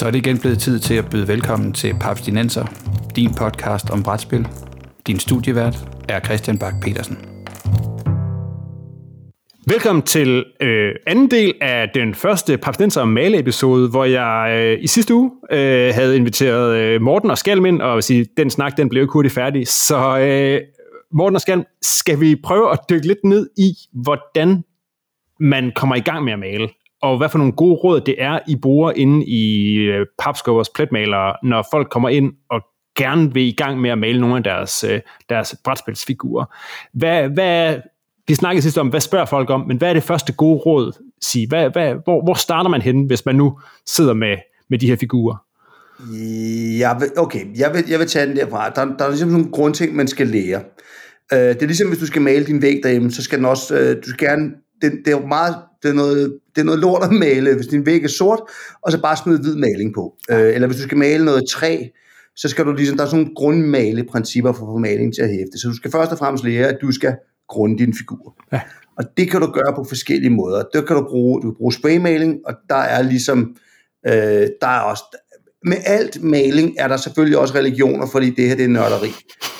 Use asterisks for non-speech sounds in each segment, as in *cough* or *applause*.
Så er det igen blevet tid til at byde velkommen til Papstinenser, din podcast om brætspil. Din studievært er Christian Bak petersen Velkommen til øh, anden del af den første Papstinenser male episode, hvor jeg øh, i sidste uge øh, havde inviteret øh, Morten og Skalm ind, og sige, den snak den blev ikke hurtigt færdig. Så øh, Morten og Skalm, skal vi prøve at dykke lidt ned i, hvordan man kommer i gang med at male? Og hvad for nogle gode råd det er, I bruger inde i øh, papskubbers pletmalere, når folk kommer ind og gerne vil i gang med at male nogle af deres, øh, deres brætspilsfigurer. Hvad, hvad, vi snakkede sidst om, hvad spørger folk om, men hvad er det første gode råd? Sige? Hvad, hvad, hvor, hvor starter man henne, hvis man nu sidder med, med de her figurer? Jeg vil, okay, jeg vil, jeg vil tage den derfra. Der, der er ligesom nogle grundting, man skal lære. Uh, det er ligesom, hvis du skal male din væg derhjemme, så skal den også, uh, du skal gerne, det, det er jo meget, det er, noget, det er noget lort at male, hvis din væg er sort, og så bare smide hvid maling på. Uh, eller hvis du skal male noget træ, så skal du ligesom, der er sådan nogle grundmaleprincipper for at få malingen til at hæfte. Så du skal først og fremmest lære, at du skal grunde din figur. Ja. Og det kan du gøre på forskellige måder. Det kan du bruge, du kan bruge spraymaling, og der er ligesom, øh, der er også, med alt maling er der selvfølgelig også religioner, fordi det her det er nørderi.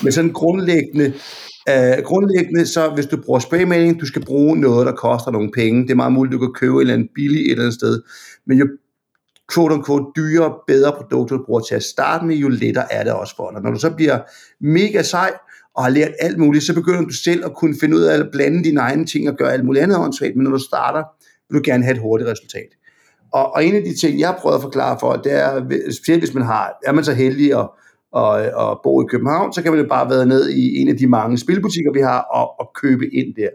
Men sådan grundlæggende, øh, grundlæggende så hvis du bruger spraymaling, du skal bruge noget, der koster nogle penge. Det er meget muligt, du kan købe et eller andet billigt et eller andet sted. Men jo quote unquote dyre, bedre produkter, du bruger til at starte med, jo lettere er det også for dig. Når du så bliver mega sej, og har lært alt muligt, så begynder du selv at kunne finde ud af at blande dine egne ting og gøre alt muligt andet åndssvagt, men når du starter, vil du gerne have et hurtigt resultat. Og, og en af de ting, jeg har prøvet at forklare for, det er, specielt hvis man har, er man så heldig at, og, og bo i København, så kan man jo bare være ned i en af de mange spilbutikker, vi har, og, og købe ind der.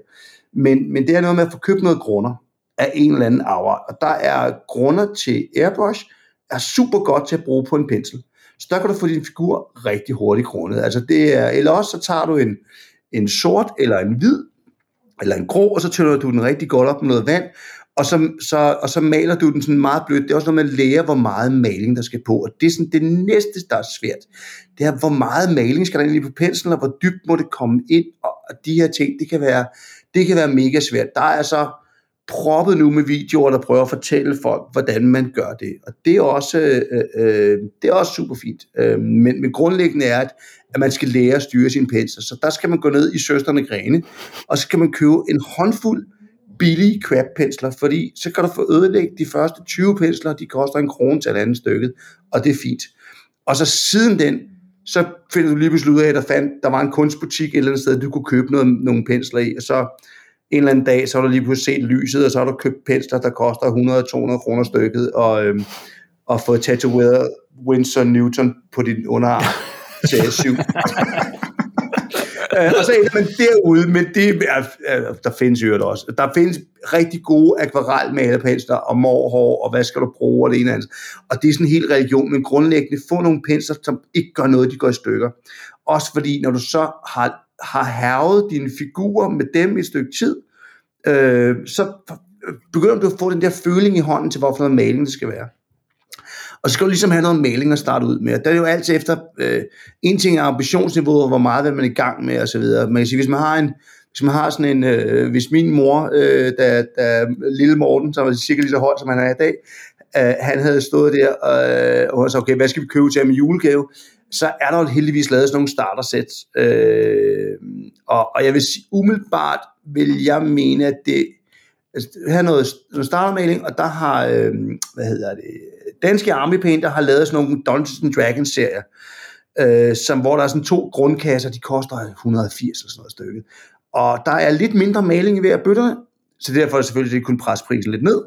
Men, men det er noget med at få købt noget grunder af en eller anden arver. Og der er grunder til airbrush, er super godt til at bruge på en pensel så der kan du få din figur rigtig hurtigt grundet. Altså det er, eller også så tager du en, en sort eller en hvid, eller en grå, og så tønder du den rigtig godt op med noget vand, og så, så, og så maler du den sådan meget blødt. Det er også noget med at lære, hvor meget maling der skal på. Og det er sådan det næste, der er svært. Det er, hvor meget maling skal der egentlig på penslen, og hvor dybt må det komme ind, og, og de her ting, det kan være, det kan være mega svært. Der er så proppet nu med videoer, der prøver at fortælle folk, hvordan man gør det. Og det er også, øh, øh, det er også super fint. Øh, men, men grundlæggende er, at, at man skal lære at styre sin pensler. Så der skal man gå ned i Søsterne Grene, og så kan man købe en håndfuld billige crap-pensler, fordi så kan du få ødelægge de første 20 pensler, de koster en krone til et andet stykket, og det er fint. Og så siden den, så finder du lige pludselig ud af, at der, fandt, der var en kunstbutik et eller andet sted, du kunne købe noget, nogle pensler i, og så en eller anden dag, så har du lige pludselig set lyset, og så har du købt pensler, der koster 100-200 kroner stykket, og, øhm, og fået tatoveret Winsor Newton på din underarm til 7. *laughs* Øh, og så ender man derude, men det er, der findes jo også. Der findes rigtig gode akvarelmalerpensler og morhår, og hvad skal du bruge, og det ene andet. Og det er sådan en hel religion, men grundlæggende få nogle pensler, som ikke gør noget, de går i stykker. Også fordi, når du så har har hervet dine figurer med dem et stykke tid, øh, så begynder du at få den der føling i hånden til, hvorfor noget maling det skal være. Og så skal du ligesom have noget maling at starte ud med. Og der er jo altid efter, øh, en ting er ambitionsniveauet, hvor meget vil man i gang med, og så videre. Man kan sige, hvis man har en, hvis man har sådan en, øh, hvis min mor, øh, da, da lille Morten, som er cirka lige så høj, som han er i dag, øh, han havde stået der, øh, og han sagde, okay, hvad skal vi købe til ham i julegave? så er der jo heldigvis lavet sådan nogle startersæt. Øh, og, og jeg vil sige, umiddelbart vil jeg mene, at det altså, have er noget, noget startermaling, og der har, øh, hvad hedder det, Danske Army Painter har lavet sådan nogle Dungeons and Dragons serier, øh, som, hvor der er sådan to grundkasser, de koster 180 eller sådan noget stykket. Og der er lidt mindre maling i hver bøtterne, så derfor er det selvfølgelig kun presse prisen lidt ned.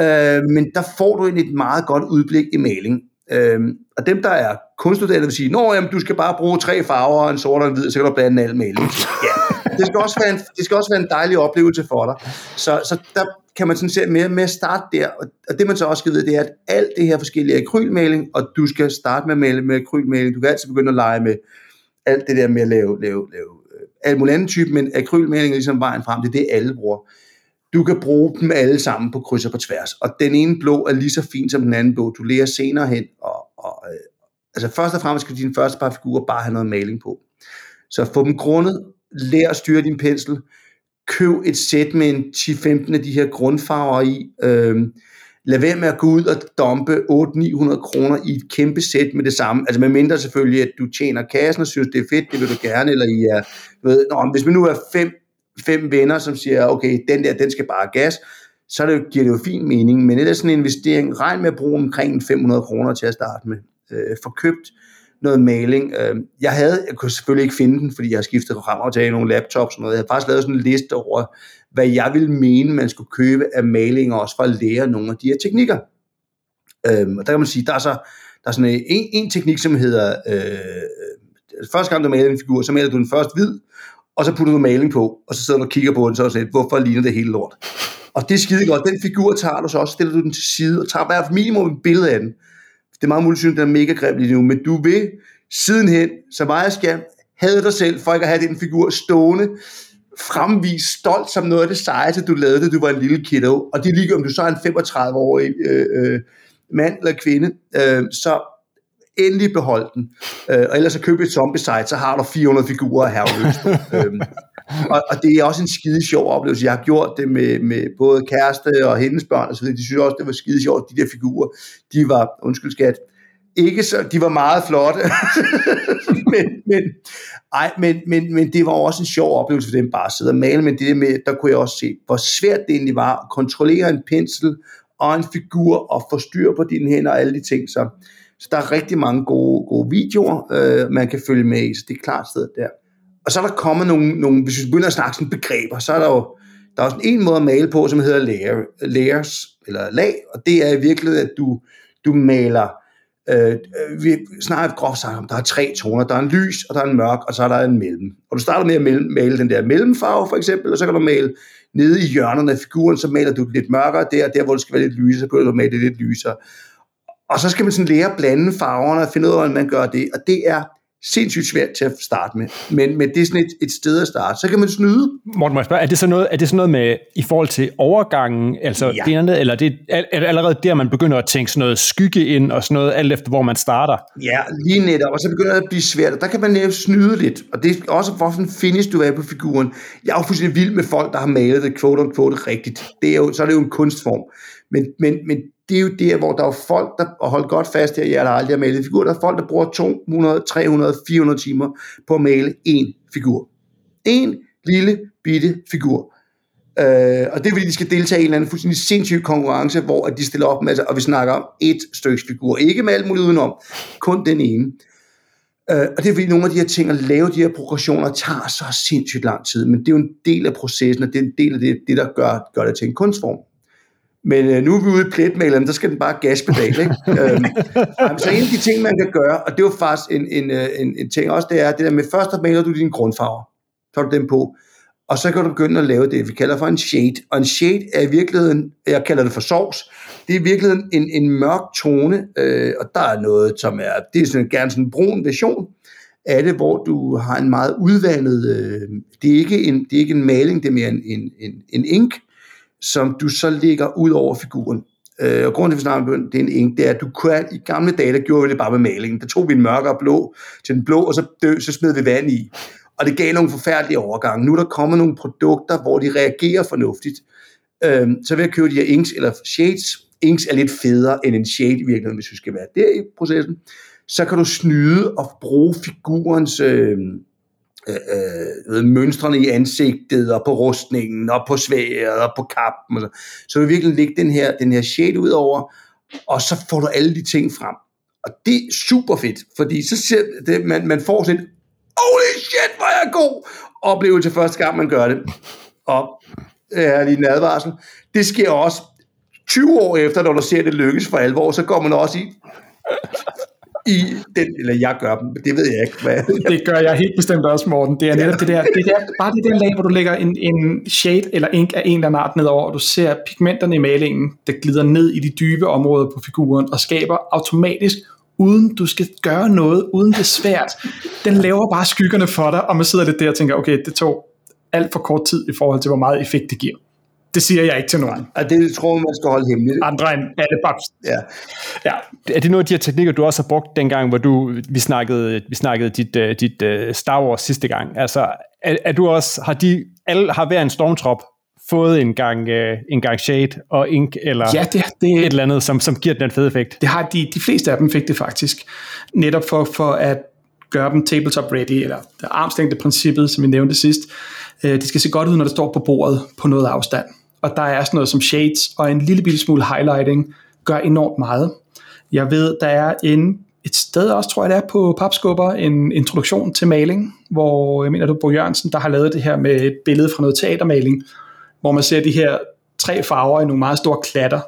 Øh, men der får du et meget godt udblik i maling. Øh, og dem, der er kunststuderende, vil sige, Nå, jamen, du skal bare bruge tre farver, en sort og en hvid, så kan du blande al maling. Ja, det skal, også være en, det skal også være en dejlig oplevelse for dig. Så, så der kan man sådan se mere med at starte der, og det man så også skal vide, det er, at alt det her forskellige akrylmaling, og du skal starte med at male med akrylmaling, du kan altid begynde at lege med alt det der med at lave, lave, lave øh, alt muligt andet type, men akrylmaling er ligesom vejen frem, det er det alle bruger. Du kan bruge dem alle sammen på kryds og på tværs. Og den ene blå er lige så fin som den anden blå. Du lærer senere hen. Og, og, øh, altså først og fremmest skal dine første par figurer bare have noget maling på. Så få dem grundet. Lær at styre din pensel. Køb et sæt med en 10-15 af de her grundfarver i. øh, lad være med at gå ud og dumpe 800-900 kroner i et kæmpe sæt med det samme. Altså med mindre selvfølgelig, at du tjener kassen og synes, det er fedt, det vil du gerne, eller I er, ved, nå, hvis vi nu er fem, fem venner, som siger, okay, den der, den skal bare gas, så det, giver det jo fin mening, men det er sådan en investering, regn med at bruge omkring 500 kroner til at starte med. Øh, for købt noget maling. Øhm, jeg havde, jeg kunne selvfølgelig ikke finde den, fordi jeg har skiftet programmer nogle laptops og noget. Jeg havde faktisk lavet sådan en liste over, hvad jeg ville mene, man skulle købe af maling, og også for at lære nogle af de her teknikker. Øh, og der kan man sige, der er så der er sådan en, en teknik, som hedder, øh, første gang du maler en figur, så maler du den først hvid, og så putter du maling på, og så sidder du og kigger på den, så og siger, hvorfor ligner det hele lort? Og det er skide godt. Den figur tager du så også, stiller du den til side, og tager bare minimum et billede af den. Det er meget muligt, at den er mega grim lige nu, men du vil sidenhen, så meget skal have dig selv, for ikke at have den figur stående, fremvise stolt som noget af det sejeste, du lavede, da du var en lille kiddo. Og det er lige om du så er en 35-årig øh, øh, mand eller kvinde, øh, så endelig behold den. Øh, og ellers så køb et zombie site, så har du 400 figurer her *laughs* øh, og, og det er også en skide sjov oplevelse. Jeg har gjort det med, med både kæreste og hendes børn og så videre. De synes også, det var skide sjovt, de der figurer. De var, undskyld skat, ikke så, de var meget flotte, *laughs* men, men, ej, men, men, men det var også en sjov oplevelse for dem bare at sidde og male, men det der med, der kunne jeg også se, hvor svært det egentlig var at kontrollere en pensel og en figur og få styr på dine hænder og alle de ting. Så, så der er rigtig mange gode, gode videoer, øh, man kan følge med i, så det er klart sted der. Og så er der kommet nogle, nogle hvis vi begynder at snakke sådan begreber, så er der jo der er også en måde at male på, som hedder layer, layers, eller lag, og det er i virkeligheden, at du, du maler, øh, vi snakker groft sagt om, der er tre toner, der er en lys, og der er en mørk, og så er der en mellem. Og du starter med at male, male den der mellemfarve, for eksempel, og så kan du male nede i hjørnerne af figuren, så maler du lidt mørkere der, der hvor det skal være lidt lysere, så kan du male det lidt lysere. Og så skal man sådan lære at blande farverne og finde ud af, hvordan man gør det, og det er sindssygt svært til at starte med. Men, men det er sådan et, et sted at starte. Så kan man snyde. Morten, må jeg spørge, er det så noget, er det så noget med, i forhold til overgangen, altså ja. det andet, eller det, er, det allerede der, man begynder at tænke sådan noget skygge ind, og sådan noget, alt efter hvor man starter? Ja, lige netop, og så begynder det at blive svært, og der kan man netop snyde lidt, og det er også, hvorfor finish du er på figuren. Jeg er jo fuldstændig vild med folk, der har malet det quote unquote rigtigt. Det er jo, så er det jo en kunstform. Men, men, men det er jo der, hvor der er folk, der holder godt fast her, jeg har aldrig malet figur, der er folk, der bruger 200, 300, 400 timer på at male en figur. En lille bitte figur. Øh, og det er fordi, de skal deltage i en eller anden fuldstændig sindssyg konkurrence, hvor de stiller op med, altså, og vi snakker om et stykke figur. Ikke med alt muligt udenom, kun den ene. Øh, og det er fordi nogle af de her ting, at lave de her progressioner, tager så sindssygt lang tid, men det er jo en del af processen, og det er en del af det, det der gør, gør det til en kunstform. Men øh, nu er vi ude i pletmaleren, der skal den bare gaspedal, ikke? *laughs* øhm, så en af de ting, man kan gøre, og det er jo faktisk en, en, øh, en, en ting også, det er det der med, først maler du dine grundfarver, tager du dem på, og så kan du begynde at lave det, vi kalder for en shade. Og en shade er i virkeligheden, jeg kalder det for sovs, det er i virkeligheden en, en mørk tone, øh, og der er noget, som er, det er sådan, gerne sådan en brun version af det, hvor du har en meget udvandet, øh, det, er ikke en, det er ikke en maling, det er mere en, en, en, en ink, som du så lægger ud over figuren. Øh, og grunden til, at vi snakker om det er en ink, det er, at du kunne, i gamle dage, der gjorde vi det bare med malingen. Der tog vi en mørkere blå til den blå, og så, dø, så smed vi vand i. Og det gav nogle forfærdelige overgange. Nu er der kommet nogle produkter, hvor de reagerer fornuftigt. Øh, så ved at købe de her inks eller shades. Inks er lidt federe end en shade i virkeligheden, hvis vi skal være der i processen. Så kan du snyde og bruge figurens... Øh, øh, øh, mønstrene i ansigtet, og på rustningen, og på sværet, og på kappen. Og så. så du virkelig lægge den her, den her shade ud over, og så får du alle de ting frem. Og det er super fedt, fordi så ser det, man, man får sådan en, holy shit, hvor er jeg god, oplevelse første gang, man gør det. Og øh, er lige en advarsel. Det sker også 20 år efter, når du ser det lykkes for alvor, så går man også i, i den, eller jeg gør dem, det ved jeg ikke. Hvad. *laughs* Det gør jeg helt bestemt også, Morten. Det er netop det der, det der, bare det der lag, hvor du lægger en, en shade eller ink af en eller anden art nedover, og du ser pigmenterne i malingen, der glider ned i de dybe områder på figuren, og skaber automatisk uden du skal gøre noget, uden det er svært. *laughs* Den laver bare skyggerne for dig, og man sidder lidt der og tænker, okay, det tog alt for kort tid i forhold til, hvor meget effekt det giver. Det siger jeg ikke til nogen. Ja, det tror man skal holde hemmeligt. Andre end alle babs. Ja. ja. Er det nogle af de her teknikker, du også har brugt dengang, hvor du, vi snakkede, vi snakkede dit, uh, dit uh, Star Wars sidste gang? Altså, er, er du også, har de, alle har hver en stormtrop fået en gang, øh, en gang shade og ink, eller ja, det, det, et eller andet, som, som giver den fede effekt. Det har de, de fleste af dem fik det faktisk. Netop for, for at gøre dem tabletop ready, eller det armslængde princippet, som vi nævnte sidst. Øh, det skal se godt ud, når det står på bordet på noget afstand. Og der er sådan noget som shades og en lille bitte smule highlighting, gør enormt meget. Jeg ved, der er en, et sted også, tror jeg det er, på Papskubber, en introduktion til maling, hvor jeg mener, du Bo Jørgensen, der har lavet det her med et billede fra noget teatermaling, hvor man ser de her tre farver i nogle meget store klatter.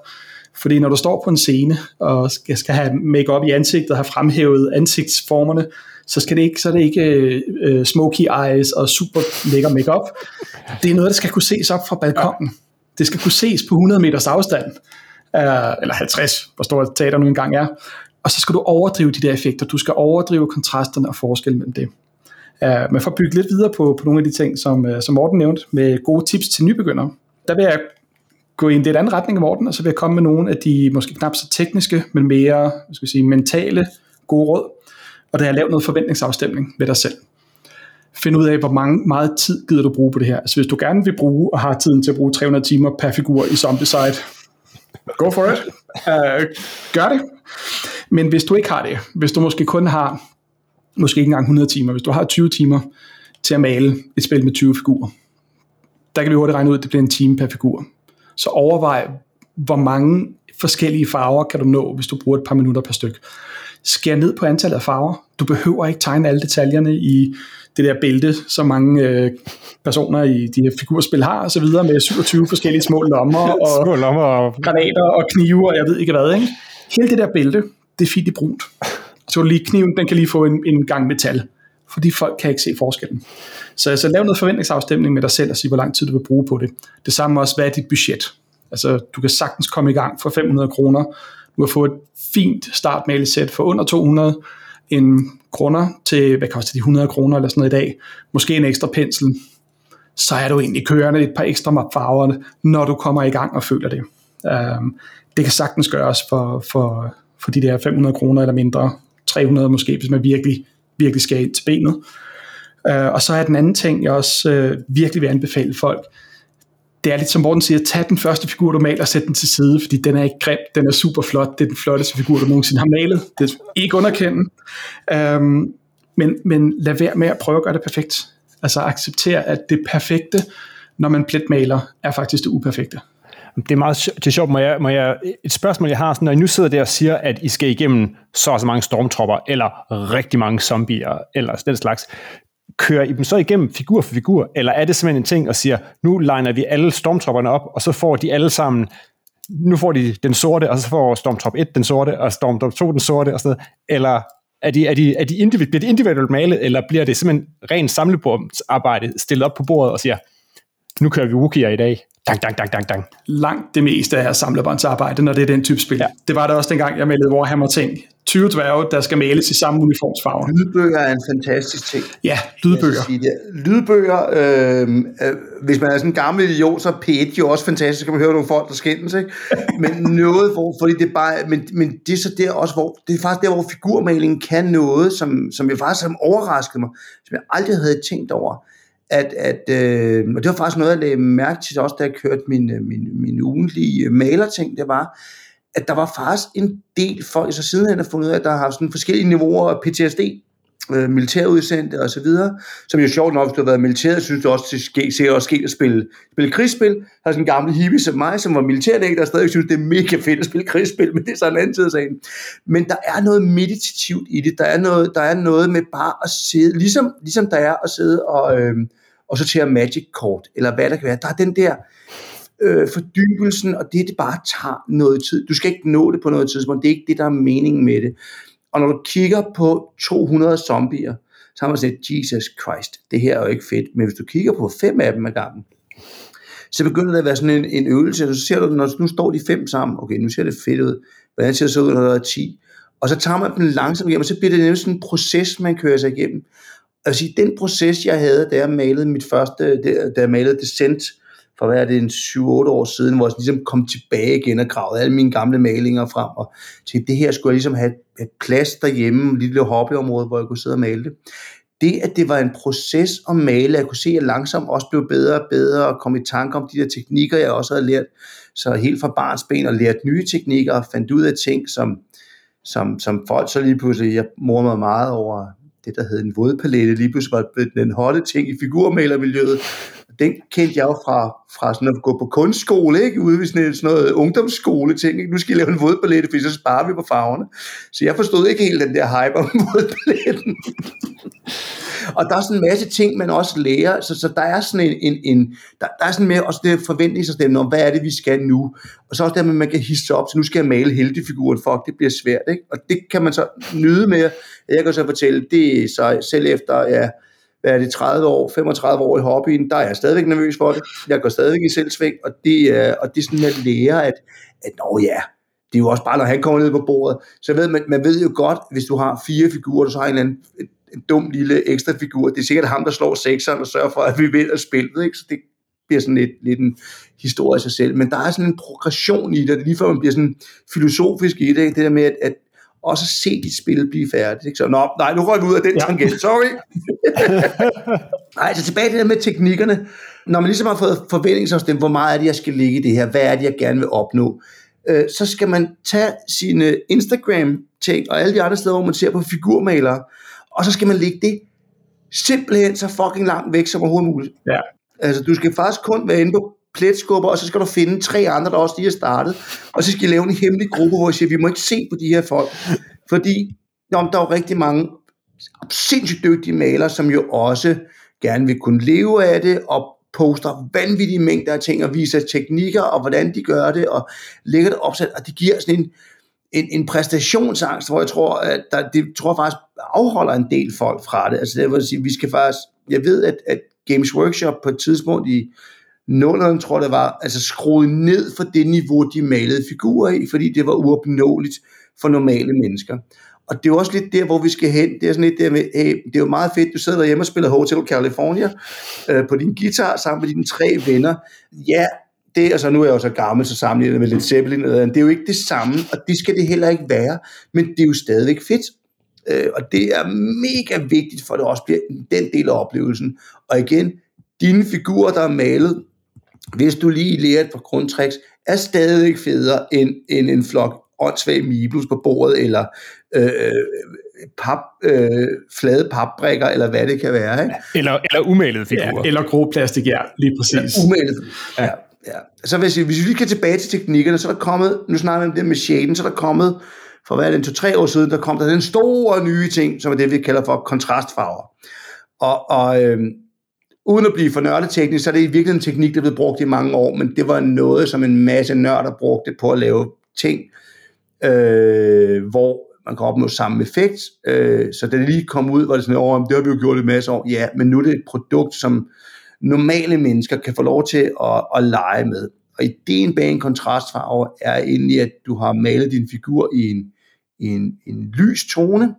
Fordi når du står på en scene og skal, skal have makeup i ansigtet og have fremhævet ansigtsformerne, så skal det ikke, så er det ikke uh, smoky eyes og super lækker makeup. Det er noget, der skal kunne ses op fra balkongen. Det skal kunne ses på 100 meters afstand, øh, eller 50, hvor stort teater nu engang er. Og så skal du overdrive de der effekter. Du skal overdrive kontrasterne og forskellen mellem det. Uh, men for at bygge lidt videre på, på nogle af de ting, som, uh, som Morten nævnte, med gode tips til nybegyndere, der vil jeg gå i en lidt anden retning af Morten, og så vil jeg komme med nogle af de måske knap så tekniske, men mere skal sige, mentale gode råd. Og der har jeg lavet noget forventningsafstemning med dig selv. Find ud af, hvor mange, meget tid gider du bruge på det her. Altså hvis du gerne vil bruge, og har tiden til at bruge 300 timer per figur i Zombicide, go for it. Uh, gør det. Men hvis du ikke har det, hvis du måske kun har, måske ikke engang 100 timer, hvis du har 20 timer til at male et spil med 20 figurer, der kan vi hurtigt regne ud, at det bliver en time per figur. Så overvej, hvor mange forskellige farver kan du nå, hvis du bruger et par minutter per stykke. Skær ned på antallet af farver. Du behøver ikke tegne alle detaljerne i det der bælte, som mange øh, personer i de her figurspil har, og så videre med 27 forskellige små lommer, *laughs* og små lommer og... granater og knive, og jeg ved ikke hvad. Ikke? Hele det der bælte, det er fint i brunt. Så lige kniven, den kan lige få en, en gang metal, fordi folk kan ikke se forskellen. Så altså, lav noget forventningsafstemning med dig selv og sige, hvor lang tid du vil bruge på det. Det samme også, hvad er dit budget? Altså, du kan sagtens komme i gang for 500 kroner. Du kan få et fint startmalesæt for under 200 en kroner til, hvad koster de, 100 kroner eller sådan noget i dag. Måske en ekstra pensel. Så er du egentlig kørende et par ekstra farver, når du kommer i gang og føler det. Um, det kan sagtens gøres for, for, for de der 500 kroner eller mindre. 300 måske, hvis man virkelig, virkelig skal ind til benet. Uh, og så er den anden ting, jeg også uh, virkelig vil anbefale folk, det er lidt som Morten siger, tag den første figur, du maler, og sæt den til side, fordi den er ikke grim, den er super flot, det er den flotteste figur, du nogensinde har malet. Det er ikke underkende. Øhm, men, men lad være med at prøve at gøre det perfekt. Altså acceptere, at det perfekte, når man pletmaler, er faktisk det uperfekte. Det er meget det er sjovt, må jeg, må jeg, et spørgsmål jeg har, sådan, når I nu sidder der og siger, at I skal igennem så og så mange stormtropper, eller rigtig mange zombier, eller den slags, kører I dem så igennem figur for figur, eller er det simpelthen en ting og siger, nu liner vi alle stormtropperne op, og så får de alle sammen, nu får de den sorte, og så får Stormtrop 1 den sorte, og Stormtrop 2 den sorte, og sådan noget. eller er de, er de, er de individ, bliver de individuelt malet, eller bliver det simpelthen rent samlebåndsarbejde stillet op på bordet og siger, nu kører vi Wookie'er i dag, Dang, dang, dang, dang, dang. Langt det meste af samlebåndsarbejde, når det er den type spil. Ja. Det var det også dengang, jeg meldte Warhammer ting. 20 dværge, der skal males i samme uniformsfarver. Lydbøger er en fantastisk ting. Ja, lydbøger. Sige det. Lydbøger, øh, øh, hvis man er sådan en gammel idiot, så er P1 jo også fantastisk, man høre nogle folk, der skændes, ikke? *laughs* Men noget, hvor, fordi det bare, men, men det er så der også, hvor, det er faktisk der, hvor figurmalingen kan noget, som, som jeg faktisk har overrasket mig, som jeg aldrig havde tænkt over at, at øh, og det var faktisk noget, jeg lagde mærke til også, da jeg kørte min, øh, min, min ugentlige malerting, det var, at der var faktisk en del folk, så siden har fundet ud af, at der har sådan forskellige niveauer af PTSD, øh, militærudsendte og så videre, som jo sjovt nok, hvis du har været militæret, synes du også, det ser også sket at spille, spille krigsspil. Har sådan en gammel hippie som mig, som var militærnægter, der stadig synes, det er mega fedt at spille krigsspil, men det er så en anden tid af sagen. Men der er noget meditativt i det. Der er noget, der er noget med bare at sidde, ligesom, ligesom der er at sidde og, øh, og sortere magic kort, eller hvad der kan være. Der er den der øh, fordybelsen, og det, det bare tager noget tid. Du skal ikke nå det på noget tidspunkt. Det er ikke det, der er meningen med det. Og når du kigger på 200 zombier, så har man sagt, Jesus Christ, det her er jo ikke fedt. Men hvis du kigger på fem af dem ad gangen, så begynder det at være sådan en, en øvelse, og så ser du, når nu står de fem sammen, okay, nu ser det fedt ud, hvordan ser det så ud, når der er 10? Og så tager man dem langsomt igennem, og så bliver det nemlig sådan en proces, man kører sig igennem. Altså den proces, jeg havde, da jeg malede mit første, da jeg malede Descent, for hvad er det, en 7-8 år siden, hvor jeg ligesom kom tilbage igen og gravede alle mine gamle malinger frem, og til det her skulle jeg ligesom have et plads derhjemme, et lille hobbyområde, hvor jeg kunne sidde og male det. det, at det var en proces at male, jeg kunne se, at jeg langsomt også blev bedre og bedre, og kom i tanke om de der teknikker, jeg også havde lært, så helt fra barnsben og lært nye teknikker, og fandt ud af ting, som, som, som folk så lige pludselig, jeg mor mig meget over det, der hed en vådpalette, lige pludselig var den hotte ting i figurmalermiljøet, den kendte jeg jo fra, fra sådan at gå på kunstskole, ikke? ude ved sådan, sådan noget ungdomsskole ting. Ikke? Nu skal jeg lave en vådpalette, for så sparer vi på farverne. Så jeg forstod ikke helt den der hype om *laughs* vådballetten. og der er sådan en masse ting, man også lærer, så, så der er sådan en, en, en der, der er sådan mere også det forventningssystem om, hvad er det, vi skal nu? Og så også det, at man kan hisse op, så nu skal jeg male heltefiguren, fuck, det bliver svært, ikke? Og det kan man så nyde med. Jeg kan så fortælle, det er så selv efter, ja, hvad er det, 30 år, 35 år i hobbyen, der er jeg stadigvæk nervøs for det. Jeg går stadigvæk i selvsving, og det, er, og det er sådan at lære, at, at nå ja, det er jo også bare, når han kommer ned på bordet. Så ved man, man ved jo godt, hvis du har fire figurer, så har en eller anden en, en dum lille ekstra figur. Det er sikkert ham, der slår sekseren og sørger for, at vi vinder spillet. Ikke? Så det bliver sådan lidt, lidt en historie i sig selv. Men der er sådan en progression i det, lige før man bliver sådan filosofisk i det. Ikke? Det der med, at, at også se dit spil blive færdigt. Ikke? Så, Nå, nej, nu røg vi ud af den ja. tangent, sorry. *laughs* nej, så tilbage til det med teknikkerne. Når man ligesom har fået forventningsafstemt, hvor meget er det, jeg skal ligge i det her, hvad er det, jeg gerne vil opnå, øh, så skal man tage sine Instagram-ting og alle de andre steder, hvor man ser på figurmalere, og så skal man lægge det simpelthen så fucking langt væk som overhovedet muligt. Ja. Altså, du skal faktisk kun være inde på pletskubber, og så skal du finde tre andre, der også lige er startet, og så skal I lave en hemmelig gruppe, hvor I siger, vi må ikke se på de her folk, fordi jo, der er jo rigtig mange sindssygt dygtige malere, som jo også gerne vil kunne leve af det, og poster vanvittige mængder af ting, og viser teknikker, og hvordan de gør det, og lægger det opsat, og det giver sådan en, en, en præstationsangst, hvor jeg tror, at der, det tror faktisk afholder en del folk fra det. Altså det vil sige, vi skal faktisk, jeg ved, at, at Games Workshop på et tidspunkt i nullerne, tror det var, altså skruet ned for det niveau, de malede figurer i, fordi det var uopnåeligt for normale mennesker. Og det er jo også lidt der, hvor vi skal hen. Det er sådan lidt der med, hey, det er jo meget fedt, du sidder derhjemme og spiller Hotel California øh, på din guitar sammen med dine tre venner. Ja, det, altså nu er jeg jo så gammel, så sammenlignet med lidt Zeppelin, det er jo ikke det samme, og det skal det heller ikke være, men det er jo stadigvæk fedt. Øh, og det er mega vigtigt, for det også bliver den del af oplevelsen. Og igen, dine figurer, der er malet, hvis du lige lærer et par grundtricks, er stadig federe end, end en flok åndssvag miblus på bordet, eller øh, pap, øh, flade papbrikker, eller hvad det kan være. Ikke? Eller, eller umalede figurer. Ja, eller grå plastik, ja, lige præcis. Ja, umalede. Ja. Ja. Så hvis, hvis vi lige kan tilbage til teknikkerne, så er der kommet, nu snakker vi om det med shaden, så er der kommet, for hvad er det, to-tre år siden, der kom der den store nye ting, som er det, vi kalder for kontrastfarver. Og, og øh, uden at blive for nørdeteknisk, så er det i virkeligheden en teknik, der er blevet brugt i mange år, men det var noget, som en masse nørder brugte på at lave ting, øh, hvor man kan opnå samme effekt. Øh, så da det lige kom ud, var det sådan, at det har vi jo gjort i masse år. Ja, men nu er det et produkt, som normale mennesker kan få lov til at, at lege med. Og ideen bag en kontrastfarve er egentlig, at du har malet din figur i en, i en, en lys tone,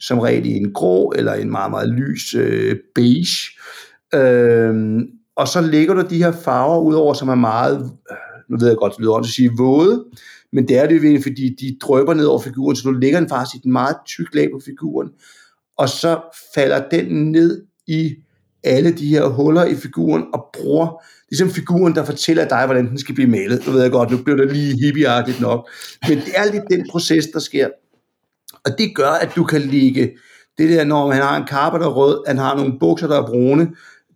som regel i en grå eller en meget, meget lys øh, beige. Øhm, og så lægger du de her farver ud over, som er meget, øh, nu ved jeg godt, det lyder at sige våde, men det er det jo fordi de drøber ned over figuren, så du lægger den faktisk i et meget tyk lag på figuren, og så falder den ned i alle de her huller i figuren og bruger ligesom figuren, der fortæller dig, hvordan den skal blive malet. Nu ved jeg godt, nu bliver det lige hippieagtigt nok. Men det er lidt den proces, der sker. Og det gør, at du kan ligge det der, når han har en karpe, der er rød, han har nogle bukser, der er brune,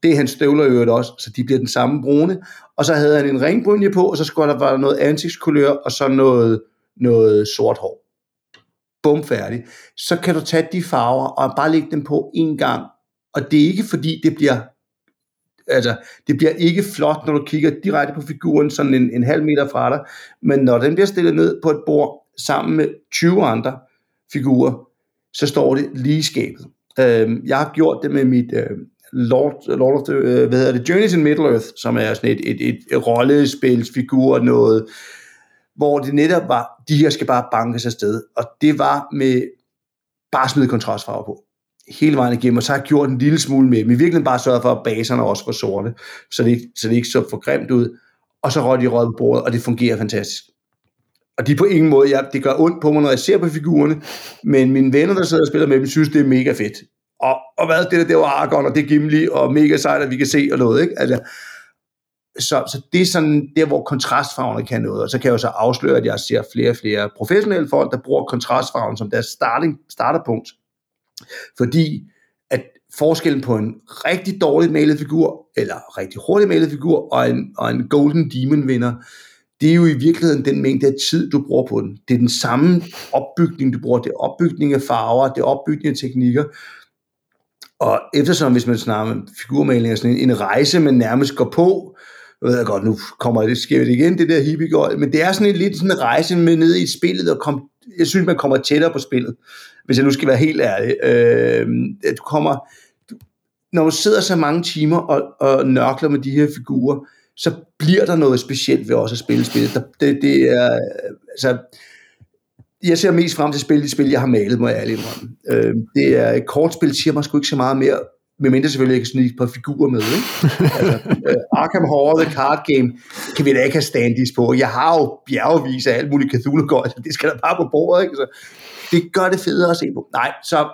det er hans støvler i øvrigt også, så de bliver den samme brune. Og så havde han en ringbrynje på, og så skulle der være noget ansigtskulør, og så noget, noget sort hår. Bum, færdig. Så kan du tage de farver og bare lægge dem på en gang. Og det er ikke fordi, det bliver altså, det bliver ikke flot, når du kigger direkte på figuren sådan en, en halv meter fra dig, men når den bliver stillet ned på et bord sammen med 20 andre figurer, så står det lige skabet. Øh, jeg har gjort det med mit, øh, Lord, Lord of the, øh, hvad hedder det, Journeys in Middle-earth, som er sådan et, et, et, et rollespilsfigur, noget, hvor det netop var, de her skal bare bankes afsted, og det var med bare smide kontrastfarver på. Hele vejen igennem, og så har jeg gjort en lille smule med, men virkelig bare sørget for, at baserne også var sorte, så det, så det ikke så for grimt ud, og så røg de røget på bordet, og det fungerer fantastisk. Og de på ingen måde, ja, det gør ondt på mig, når jeg ser på figurerne, men mine venner, der sidder og spiller med dem, synes, det er mega fedt og, og hvad, det der, det var Argon, og det er Gimli, og mega sejt, at vi kan se, og noget, ikke? Altså, så, så det er sådan der, hvor kontrastfarverne kan noget, og så kan jeg jo så afsløre, at jeg ser flere og flere professionelle folk, der bruger kontrastfarven som deres starting, starterpunkt. Fordi at forskellen på en rigtig dårligt malet figur, eller rigtig hurtigt malet figur, og en, og en Golden Demon vinder, det er jo i virkeligheden den mængde af tid, du bruger på den. Det er den samme opbygning, du bruger. Det er opbygning af farver, det er opbygning af teknikker. Og eftersom, hvis man snakker med figurmaling, er sådan en, en rejse, man nærmest går på, jeg ved godt, nu kommer det, sker det igen, det der hippie men det er sådan en lidt sådan en rejse med ned i spillet, og kom, jeg synes, man kommer tættere på spillet, hvis jeg nu skal være helt ærlig. Øh, du kommer, du, når du sidder så mange timer og, og nørkler med de her figurer, så bliver der noget specielt ved også at spille spillet. Det, det er, altså, jeg ser mest frem til at spille de spil, jeg har malet, må jeg ærligt indrømme. Øh, det er et kortspil, siger man sgu ikke så meget mere medmindre selvfølgelig ikke sådan et par figurer med. Ikke? *laughs* altså, uh, Arkham Horror, The Card Game, kan vi da ikke have standis på. Jeg har jo bjergevis af alt muligt cthulhu så det skal da bare på bordet. Ikke? Så det gør det federe at se på. Nej, så,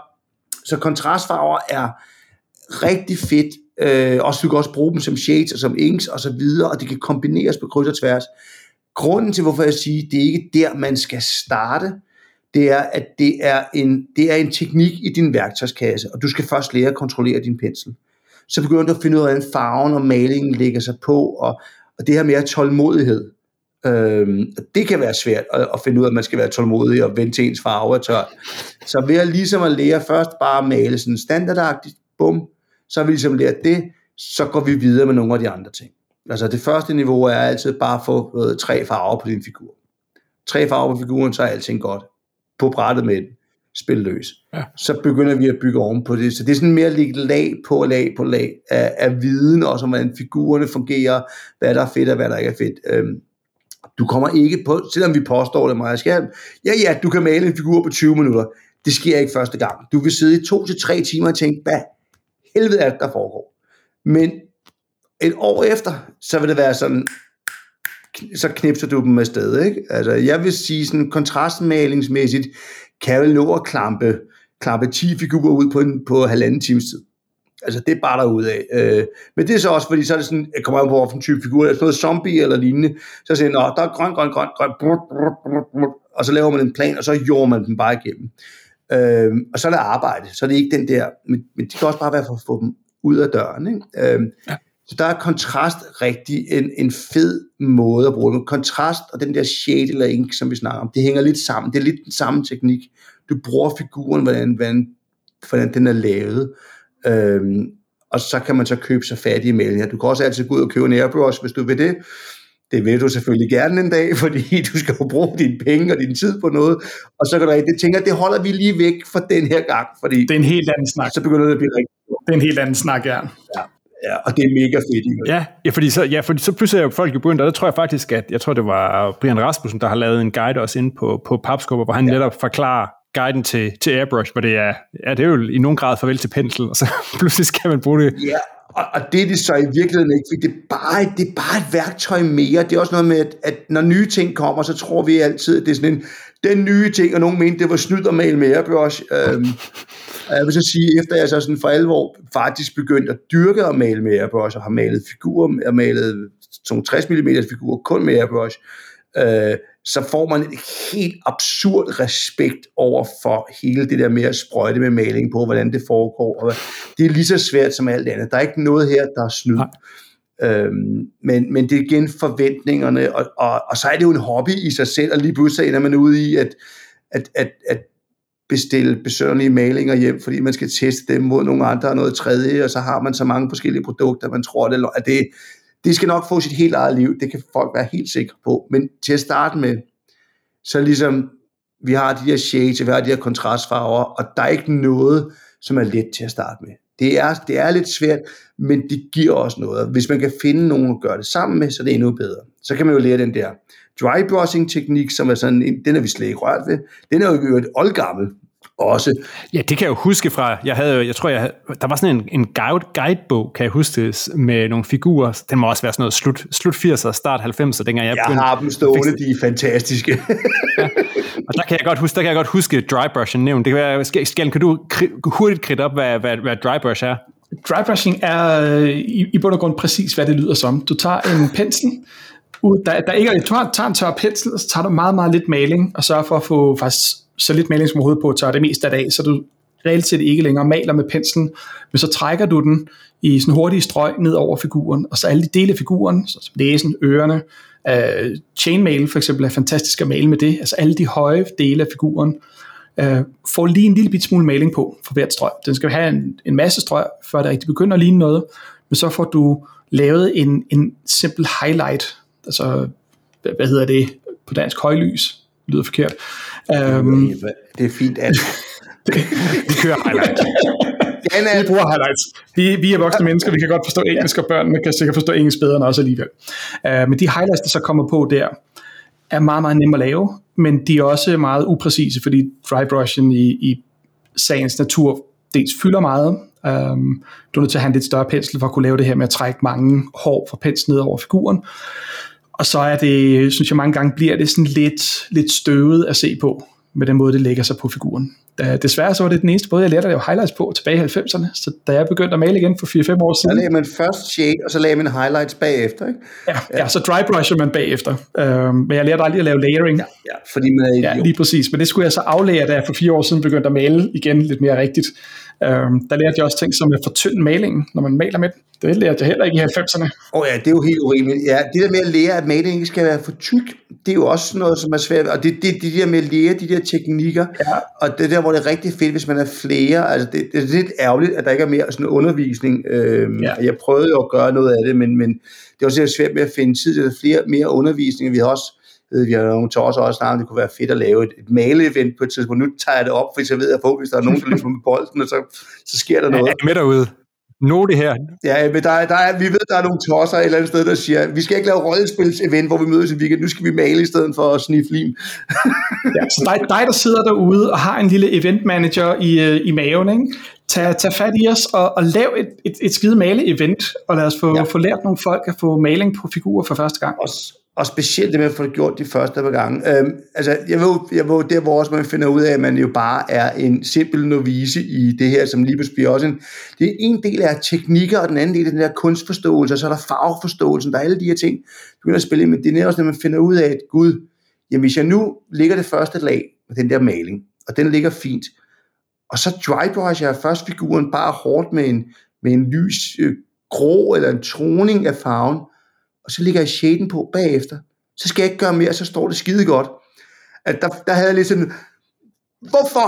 så kontrastfarver er rigtig fedt. Uh, også, du kan også bruge dem som shades og som inks og så videre, og det kan kombineres på kryds og tværs. Grunden til, hvorfor jeg siger, det er ikke der, man skal starte, det er, at det er, en, det er en teknik i din værktøjskasse, og du skal først lære at kontrollere din pensel. Så begynder du at finde ud af, hvordan farven og malingen lægger sig på, og, og det her med tålmodighed. Øhm, det kan være svært at, at finde ud af, at man skal være tålmodig og vente til ens farve er tør. Så ved at ligesom at lære først bare at male sådan standardagtigt, bum, så har vi ligesom lært det, så går vi videre med nogle af de andre ting. Altså det første niveau er altid bare at få øh, tre farver på din figur. Tre farver på figuren, så er alting godt på brættet med den, spil løs. Ja. Så begynder vi at bygge oven på det. Så det er sådan mere at lægge lag på lag på lag af, af viden, også om hvordan figurerne fungerer, hvad der er fedt og hvad der ikke er fedt. Øhm, du kommer ikke på, selvom vi påstår det meget skærm, ja ja, du kan male en figur på 20 minutter. Det sker ikke første gang. Du vil sidde i to til tre timer og tænke, hvad helvede er det, der foregår? Men et år efter, så vil det være sådan, så knipser du dem afsted. Ikke? Altså, jeg vil sige, sådan kontrastmalingsmæssigt, kan jeg nå at klampe, klampe 10 figurer ud på, en, på halvanden times tid. Altså, det er bare derude af. Øh, men det er så også, fordi så er det sådan, jeg kommer på, hvilken type figur, er det noget zombie eller lignende, så siger jeg, der er grøn, grøn, grøn, grøn, brr, brr, brr, brr, og så laver man en plan, og så jorder man den bare igennem. Øh, og så er det arbejde, så er det ikke den der, men, men det kan også bare være for at få dem ud af døren. Ikke? Øh, ja. Så der er kontrast rigtig en, en fed måde at bruge det. Kontrast og den der shade eller ink, som vi snakker om, det hænger lidt sammen. Det er lidt den samme teknik. Du bruger figuren, hvordan, hvordan, hvordan den er lavet. Øhm, og så kan man så købe sig færdige malinger. Du kan også altid gå ud og købe en airbrush, hvis du vil det. Det vil du selvfølgelig gerne en dag, *laughs* fordi du skal jo bruge dine penge og din tid på noget. Og så kan du det tænker, det holder vi lige væk for den her gang. Fordi det er en helt anden snak. Så begynder det at blive rigtig Det er en helt anden snak, ja. ja. Ja, og det er mega fedt. Ja, ja, fordi så, ja, fordi så pludselig er jo folk begyndt, og der tror jeg faktisk, at jeg tror, det var Brian Rasmussen, der har lavet en guide også inde på, på Papskubber, hvor han ja. netop forklarer guiden til, til Airbrush, hvor det er, ja, det er jo i nogen grad farvel til pensel, og så *laughs* pludselig skal man bruge det. Ja, og, og det er det så i virkeligheden ikke, fordi det er, bare, det er bare et værktøj mere. Det er også noget med, at, at når nye ting kommer, så tror vi altid, at det er sådan en, den nye ting, og nogen mente, det var snyd og male med Airbrush. Øhm, jeg vil så sige, efter jeg så sådan for alvor faktisk begyndte at dyrke og male med airbrush, og har malet figurer, og malet sådan 60 mm figurer kun med airbrush, øh, så får man et helt absurd respekt over for hele det der med at sprøjte med maling på, hvordan det foregår. Og det er lige så svært som alt andet. Der er ikke noget her, der er snyd. Øhm, men, men det er igen forventningerne, og, og, og så er det jo en hobby i sig selv, og lige pludselig er man ude i, at, at, at, at bestille besøgerlige malinger hjem, fordi man skal teste dem mod nogle andre og noget tredje, og så har man så mange forskellige produkter, man tror, det, at altså, det, det skal nok få sit helt eget liv, det kan folk være helt sikre på. Men til at starte med, så ligesom, vi har de her shades, vi har de her kontrastfarver, og der er ikke noget, som er let til at starte med. Det er, det er lidt svært, men det giver også noget. Hvis man kan finde nogen at gøre det sammen med, så er det endnu bedre. Så kan man jo lære den der dry brushing teknik, som er sådan, den er vi slet ikke rørt ved. Den er jo et oldgammel, også. Ja, det kan jeg jo huske fra, jeg havde, jeg tror, jeg havde, der var sådan en, en guide, guidebog, kan jeg huske det, med nogle figurer. Den må også være sådan noget slut, slut 80'er, start 90'er, dengang jeg Jeg begyndte. har dem stående, de er fantastiske. *laughs* Og der kan jeg godt huske, der kan jeg godt huske drybrushing nævnt. Det kan være, skal, skal, kan du kri- hurtigt kridte op, hvad, hvad, hvad drybrush er? Drybrushing er øh, i, i bund og grund præcis, hvad det lyder som. Du tager en pensel, der, der ikke, du har, tager en tør pensel, og så tager du meget, meget lidt maling, og sørger for at få faktisk så lidt maling som overhovedet på tør tørre det meste af dag, så du reelt set ikke længere maler med penslen, men så trækker du den i sådan hurtige strøg ned over figuren, og så alle de dele af figuren, så næsen, ørerne, øh, chainmail for eksempel er fantastisk at male med det, altså alle de høje dele af figuren, øh, får lige en lille bit smule maling på for hvert strøg. Den skal have en, en masse strøg, før det rigtig begynder at ligne noget, men så får du lavet en, en simpel highlight, altså hvad, hedder det på dansk, højlys, lyder forkert. Um, det er fint, at *laughs* Vi kører highlight. den er, vi bruger highlights. Vi, vi er voksne mennesker, vi kan godt forstå engelsk, og børnene kan sikkert forstå engelsk bedre end os alligevel. Uh, men de highlights, der så kommer på der, er meget, meget nemme at lave, men de er også meget upræcise, fordi drybrushen i, i sagens natur dels fylder meget. Um, du er nødt til at have en lidt større pensel for at kunne lave det her med at trække mange hår fra penslen ned over figuren. Og så er det, synes jeg mange gange bliver det sådan lidt, lidt støvet at se på, med den måde det lægger sig på figuren. Da, desværre så var det den eneste måde, jeg lærte at lave highlights på tilbage i 90'erne, så da jeg begyndte at male igen for 4-5 år der siden, lagde man først shade, og så lagde man highlights bagefter, ikke? ja, ja, så drybrusher man bagefter. Øhm, men jeg lærte aldrig at lave layering. Ja, fordi man er Ja, idiot. lige præcis. Men det skulle jeg så aflære, da jeg for fire år siden begyndte at male igen lidt mere rigtigt. Øhm, der lærte jeg også ting som at fortynde malingen, når man maler med den. Det lærte jeg heller ikke i 90'erne. Åh oh ja, det er jo helt urimeligt. Ja, det der med at lære, at maling ikke skal være for tyk, det er jo også noget, som er svært. Og det, det, det der med at lære de der teknikker, Ja. og det der, hvor det er rigtig fedt, hvis man er flere. Altså, det, det er lidt ærgerligt, at der ikke er mere sådan undervisning. Øhm, Ja. Jeg prøvede jo at gøre noget af det, men, men det er også svært med at finde tid til flere, mere undervisning. Vi har også ved, vi har nogle tosser også snart, det kunne være fedt at lave et, et male-event på et tidspunkt. Nu tager jeg det op, fordi så ved jeg på, hvis der er nogen, der løber med bolden, og så, så sker der noget. Er I med derude? Note her. Ja, men der, er- der er, vi ved, der er nogle tosser et eller andet sted, der siger, vi skal ikke lave rollespils-event, hvor vi mødes i weekend, nu skal vi male i stedet for at sniffe lim. Ja, så dig, dig, der sidder derude og har en lille event manager i, øh, i maven, ikke? Tag, tag fat i os og, og lav et, et, et skide male-event, og lad os få, ja. Ja. få lært nogle folk at få maling på figurer for første gang. Og, og specielt det med at få det gjort de første par gange. Øhm, altså, jeg ved, jeg ved, der hvor også man finder ud af, at man jo bare er en simpel novice i det her, som lige pludselig også en, det er en del af teknikker, og den anden del er den der kunstforståelse, og så er der farveforståelsen, der er alle de her ting, du begynder at spille med. det er også, når man finder ud af, at gud, jamen hvis jeg nu ligger det første lag med den der maling, og den ligger fint, og så drybrush jeg først figuren bare hårdt med en, med en lys øh, grå eller en troning af farven, og så ligger jeg shaden på bagefter. Så skal jeg ikke gøre mere, så står det skide godt. At der, der havde jeg lidt sådan, hvorfor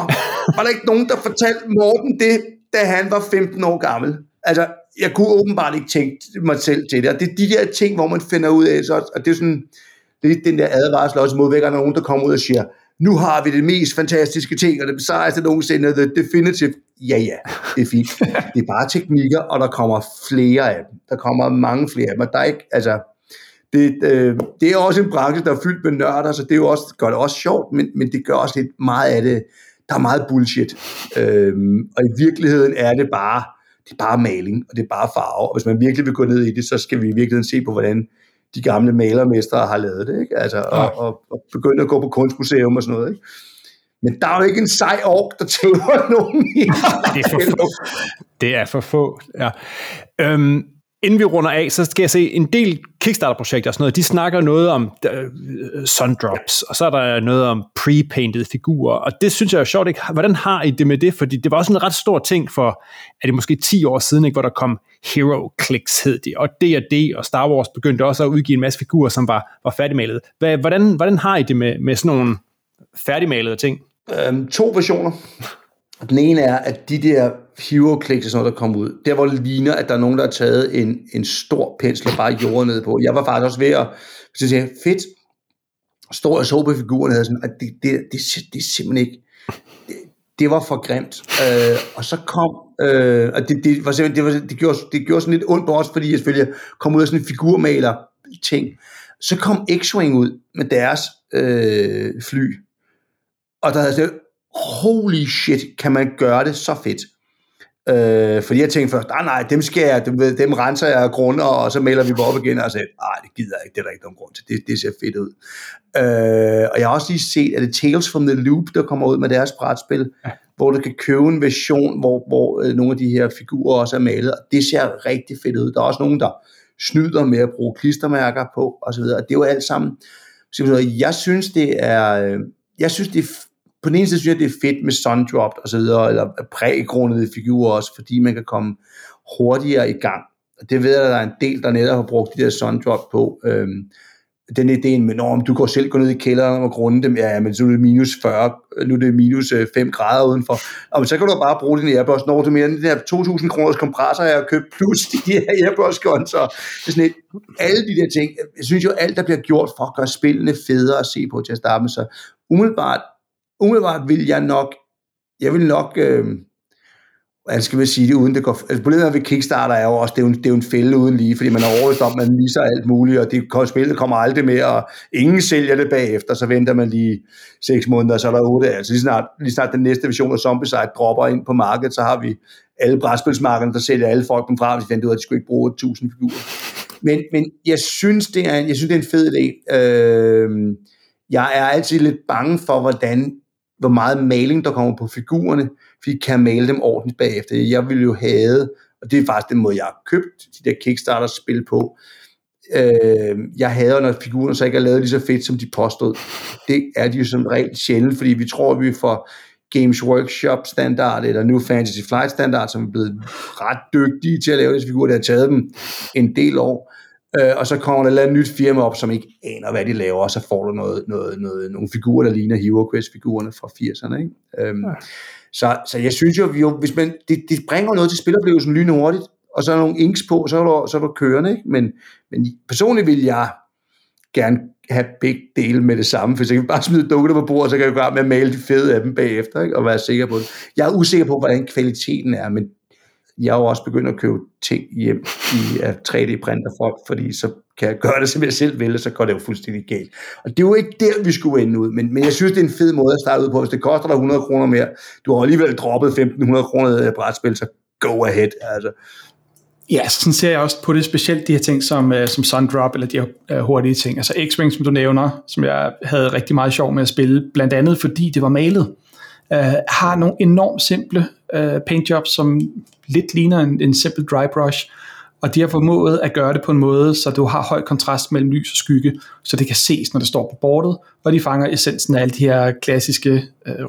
var der ikke nogen, der fortalte Morten det, da han var 15 år gammel? Altså, jeg kunne åbenbart ikke tænke mig selv til det. Og det er de der ting, hvor man finder ud af, så, og det er sådan, det er den der advarsel også mod, hver der er nogen, der kommer ud og siger, nu har vi det mest fantastiske ting, og det sejeste nogensinde, the definitive. Ja, ja, det er fint. *laughs* Det er bare teknikker, og der kommer flere af dem. Der kommer mange flere af dem, og der er ikke, altså, det, øh, det er også en branche, der er fyldt med nørder, så det er jo også, gør det også sjovt, men, men det gør også lidt meget af det, der er meget bullshit. Øhm, og i virkeligheden er det bare, det er bare maling, og det er bare farve, og hvis man virkelig vil gå ned i det, så skal vi i virkeligheden se på, hvordan de gamle malermestre har lavet det, ikke? Altså, og, og, og begynde at gå på kunstmuseum og sådan noget, ikke? Men der er jo ikke en sej ork, der tæver *laughs* nogen i. Det er for *laughs* få. Det er for få, ja. Øhm, inden vi runder af, så skal jeg se en del Kickstarter-projekter og sådan noget, de snakker noget om øh, sundrops, og så er der noget om pre-painted figurer, og det synes jeg er sjovt, ikke? Hvordan har I det med det? Fordi det var også en ret stor ting for, er det måske 10 år siden, ikke? hvor der kom Hero Clicks, hed de, og D&D og Star Wars begyndte også at udgive en masse figurer, som var, var færdigmalet. Hvad, hvordan, hvordan har I det med, med sådan nogle færdigmalede ting? øhm, to versioner. Den ene er, at de der hero clicks og sådan noget, der kom ud, der hvor det ligner, at der er nogen, der har taget en, en stor pensel og bare jordet ned på. Jeg var faktisk også ved at så sige, fedt, står og så på figuren, og sådan, at det, det, det, det er simpelthen ikke, det, det var for grimt. Øh, og så kom, øh, og det, det, var simpelthen, det, var, det, gjorde, det gjorde sådan lidt ondt på os, fordi jeg selvfølgelig kom ud af sådan en figurmaler ting. Så kom X-Wing ud med deres øh, fly, og der havde sådan holy shit, kan man gøre det så fedt. Øh, fordi jeg tænkte først, nej, nej, dem skal jeg, dem, dem renser jeg af grunde, og så melder vi dem op igen, og så nej, ah, det gider jeg ikke, det er der ikke nogen grund til, det, det ser fedt ud. Øh, og jeg har også lige set, at det Tales from the Loop, der kommer ud med deres brætspil, ja hvor du kan købe en version, hvor, hvor øh, nogle af de her figurer også er malet, og det ser rigtig fedt ud. Der er også nogen, der snyder med at bruge klistermærker på, og så videre. Det er jo alt sammen, jeg synes, det er, øh, jeg synes, det er på den ene side synes jeg, det er fedt med sundropped og så videre, eller prægrundede figurer også, fordi man kan komme hurtigere i gang. Det ved jeg, at der er en del, der netop har brugt de der sundrop på. Øhm, den idé med, om du går selv gå ned i kælderen og grunde dem, ja, men så er det minus 40, nu er det minus øh, 5 grader udenfor. Og men så kan du bare bruge din Airbus, når du mere end den her 2.000 kroners kompressor, jeg har købt, plus de her Airbus så det sådan et, alle de der ting. Jeg synes jo, alt der bliver gjort for at gøre spillene federe at se på til at starte med, så umiddelbart umiddelbart vil jeg nok, jeg vil nok, øh, hvordan skal man sige det, uden det går, altså problemet ved Kickstarter er jo også, det er jo, en, det er jo en fælde uden lige, fordi man har overvist om, man viser alt muligt, og det spillet kommer aldrig med, og ingen sælger det bagefter, så venter man lige 6 måneder, så er der 8, altså lige snart, lige snart den næste version af Zombicide dropper ind på markedet, så har vi alle brætspilsmarkederne, der sælger alle folk dem fra, hvis de fandt ud af, at de skulle ikke bruge 1000 figurer. Men, men jeg synes, det er, jeg synes, det er en fed idé. Øh, jeg er altid lidt bange for, hvordan hvor meget maling der kommer på figurerne, fordi kan male dem ordentligt bagefter. Jeg ville jo have, og det er faktisk den måde, jeg har købt de der Kickstarter-spil på, øh, jeg hader, når figurerne så ikke er lavet lige så fedt, som de påstod. Det er de jo som regel sjældent, fordi vi tror, at vi får Games Workshop standard, eller New Fantasy Flight standard, som er blevet ret dygtige til at lave disse figurer. Det har taget dem en del år. Øh, og så kommer der et nyt firma op, som ikke aner, hvad de laver, og så får du noget, noget, noget, nogle figurer, der ligner Hero Quest-figurerne fra 80'erne. Ikke? Øhm, ja. så, så jeg synes jo, vi jo hvis man, det, det bringer noget til spiloplevelsen lynhurtigt, og så er der nogle inks på, så er du, så er du kørende. Ikke? Men, men personligt vil jeg gerne have begge dele med det samme, for så kan vi bare smide dukker på bordet, så kan vi gå med at male de fede af dem bagefter, ikke? og være sikker på det. Jeg er usikker på, hvordan kvaliteten er, men jeg er jo også begyndt at købe ting hjem i 3D-printer for, fordi så kan jeg gøre det, som jeg selv vil, og så går det jo fuldstændig galt. Og det er jo ikke der, vi skulle ende ud, men, men jeg synes, det er en fed måde at starte ud på. Hvis det koster dig 100 kroner mere, du har alligevel droppet 1500 kroner af brætspil, så go ahead. Altså. Ja, så sådan ser jeg også på det, specielt de her ting som, uh, som Sundrop, eller de her uh, hurtige ting. Altså X-Wing, som du nævner, som jeg havde rigtig meget sjov med at spille, blandt andet fordi det var malet, øh, har nogle enormt simple øh, paintjobs, som lidt ligner en, en simpel dry brush, og de har formået at gøre det på en måde, så du har høj kontrast mellem lys og skygge, så det kan ses, når det står på bordet, og de fanger essensen af alle de her klassiske øh,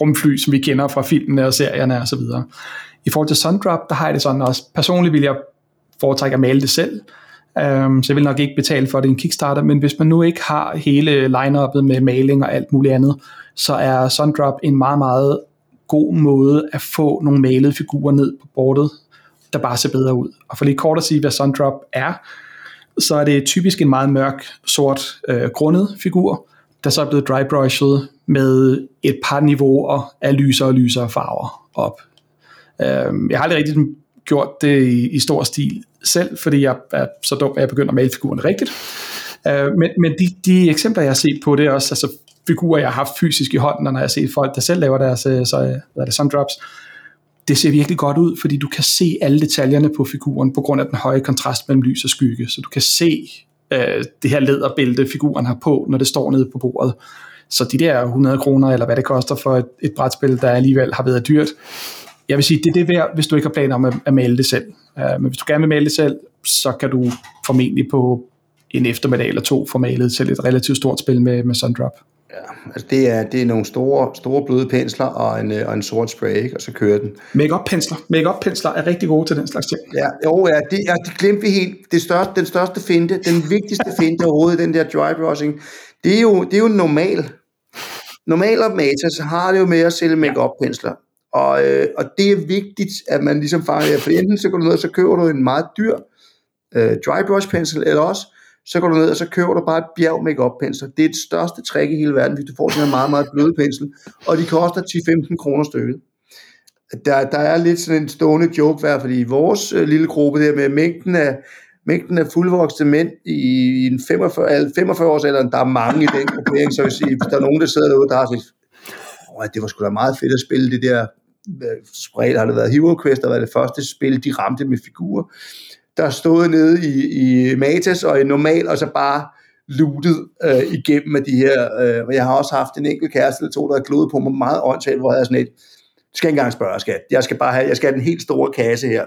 rumfly, som vi kender fra filmene og serierne osv. I forhold til Sundrop, der har jeg det sådan også, personligt vil jeg foretrække at male det selv, um, så jeg vil nok ikke betale for det i en Kickstarter, men hvis man nu ikke har hele line med maling og alt muligt andet, så er Sundrop en meget, meget god måde at få nogle malede figurer ned på bordet, der bare ser bedre ud. Og for lige kort at sige, hvad Sundrop er, så er det typisk en meget mørk, sort, øh, grundet figur, der så er blevet drybrushed med et par niveauer af lysere og lysere farver op. Øh, jeg har aldrig rigtig gjort det i, i stor stil selv, fordi jeg er så dum, at jeg begynder at male figuren rigtigt. Øh, men men de, de eksempler, jeg har set på, det er også altså, figurer, jeg har haft fysisk i hånden, og når jeg har set folk, der selv laver deres øh, så, øh, hvad er det, sundrops, det ser virkelig godt ud, fordi du kan se alle detaljerne på figuren på grund af den høje kontrast mellem lys og skygge. Så du kan se øh, det her læderbælte, figuren har på, når det står nede på bordet. Så de der 100 kroner, eller hvad det koster for et, et brætspil, der alligevel har været dyrt, jeg vil sige, det er det værd, hvis du ikke har planer om at, at male det selv. Uh, men hvis du gerne vil male det selv, så kan du formentlig på en eftermiddag eller to få malet til et relativt stort spil med, med Sundrop. Ja, altså det er, det er nogle store, store bløde pensler og en, øh, og en sort spray, ikke? og så kører den. Make-up pensler. Make-up pensler er rigtig gode til den slags ting. Ja, jo, ja, det, ja, det glemte vi helt. Det største, den største finte, den vigtigste *laughs* finte overhovedet, den der dry brushing, det er jo, det er jo normal. Normal Matas har det jo med at sælge make-up pensler. Og, øh, og det er vigtigt, at man ligesom fanger. For enten så går du ned og så køber du en meget dyr øh, dry brush pensel, eller også så går du ned, og så køber du bare et bjerg makeup pensler. Det er det største trick i hele verden, hvis du får sådan en meget, meget bløde pensel, og de koster 10-15 kroner stykket. Der, der er lidt sådan en stående joke hver, fordi i vores øh, lille gruppe der med mængden af, mængden af fuldvoksne mænd i, i en 45, 45 års alder, der er mange i den gruppering, så hvis der er nogen, der sidder derude, der har sagt, at det var sgu da meget fedt at spille det der, spredt har det været Hero Quest, der var det første spil, de ramte med figurer, der stod nede i, i Matas og i normal, og så bare lootet øh, igennem med de her, øh, jeg har også haft en enkelt kæreste eller to, der har klodet på mig meget åndssvagt, hvor jeg havde sådan et, du skal ikke engang spørge, skat. Jeg skal bare have, jeg skal have den helt store kasse her.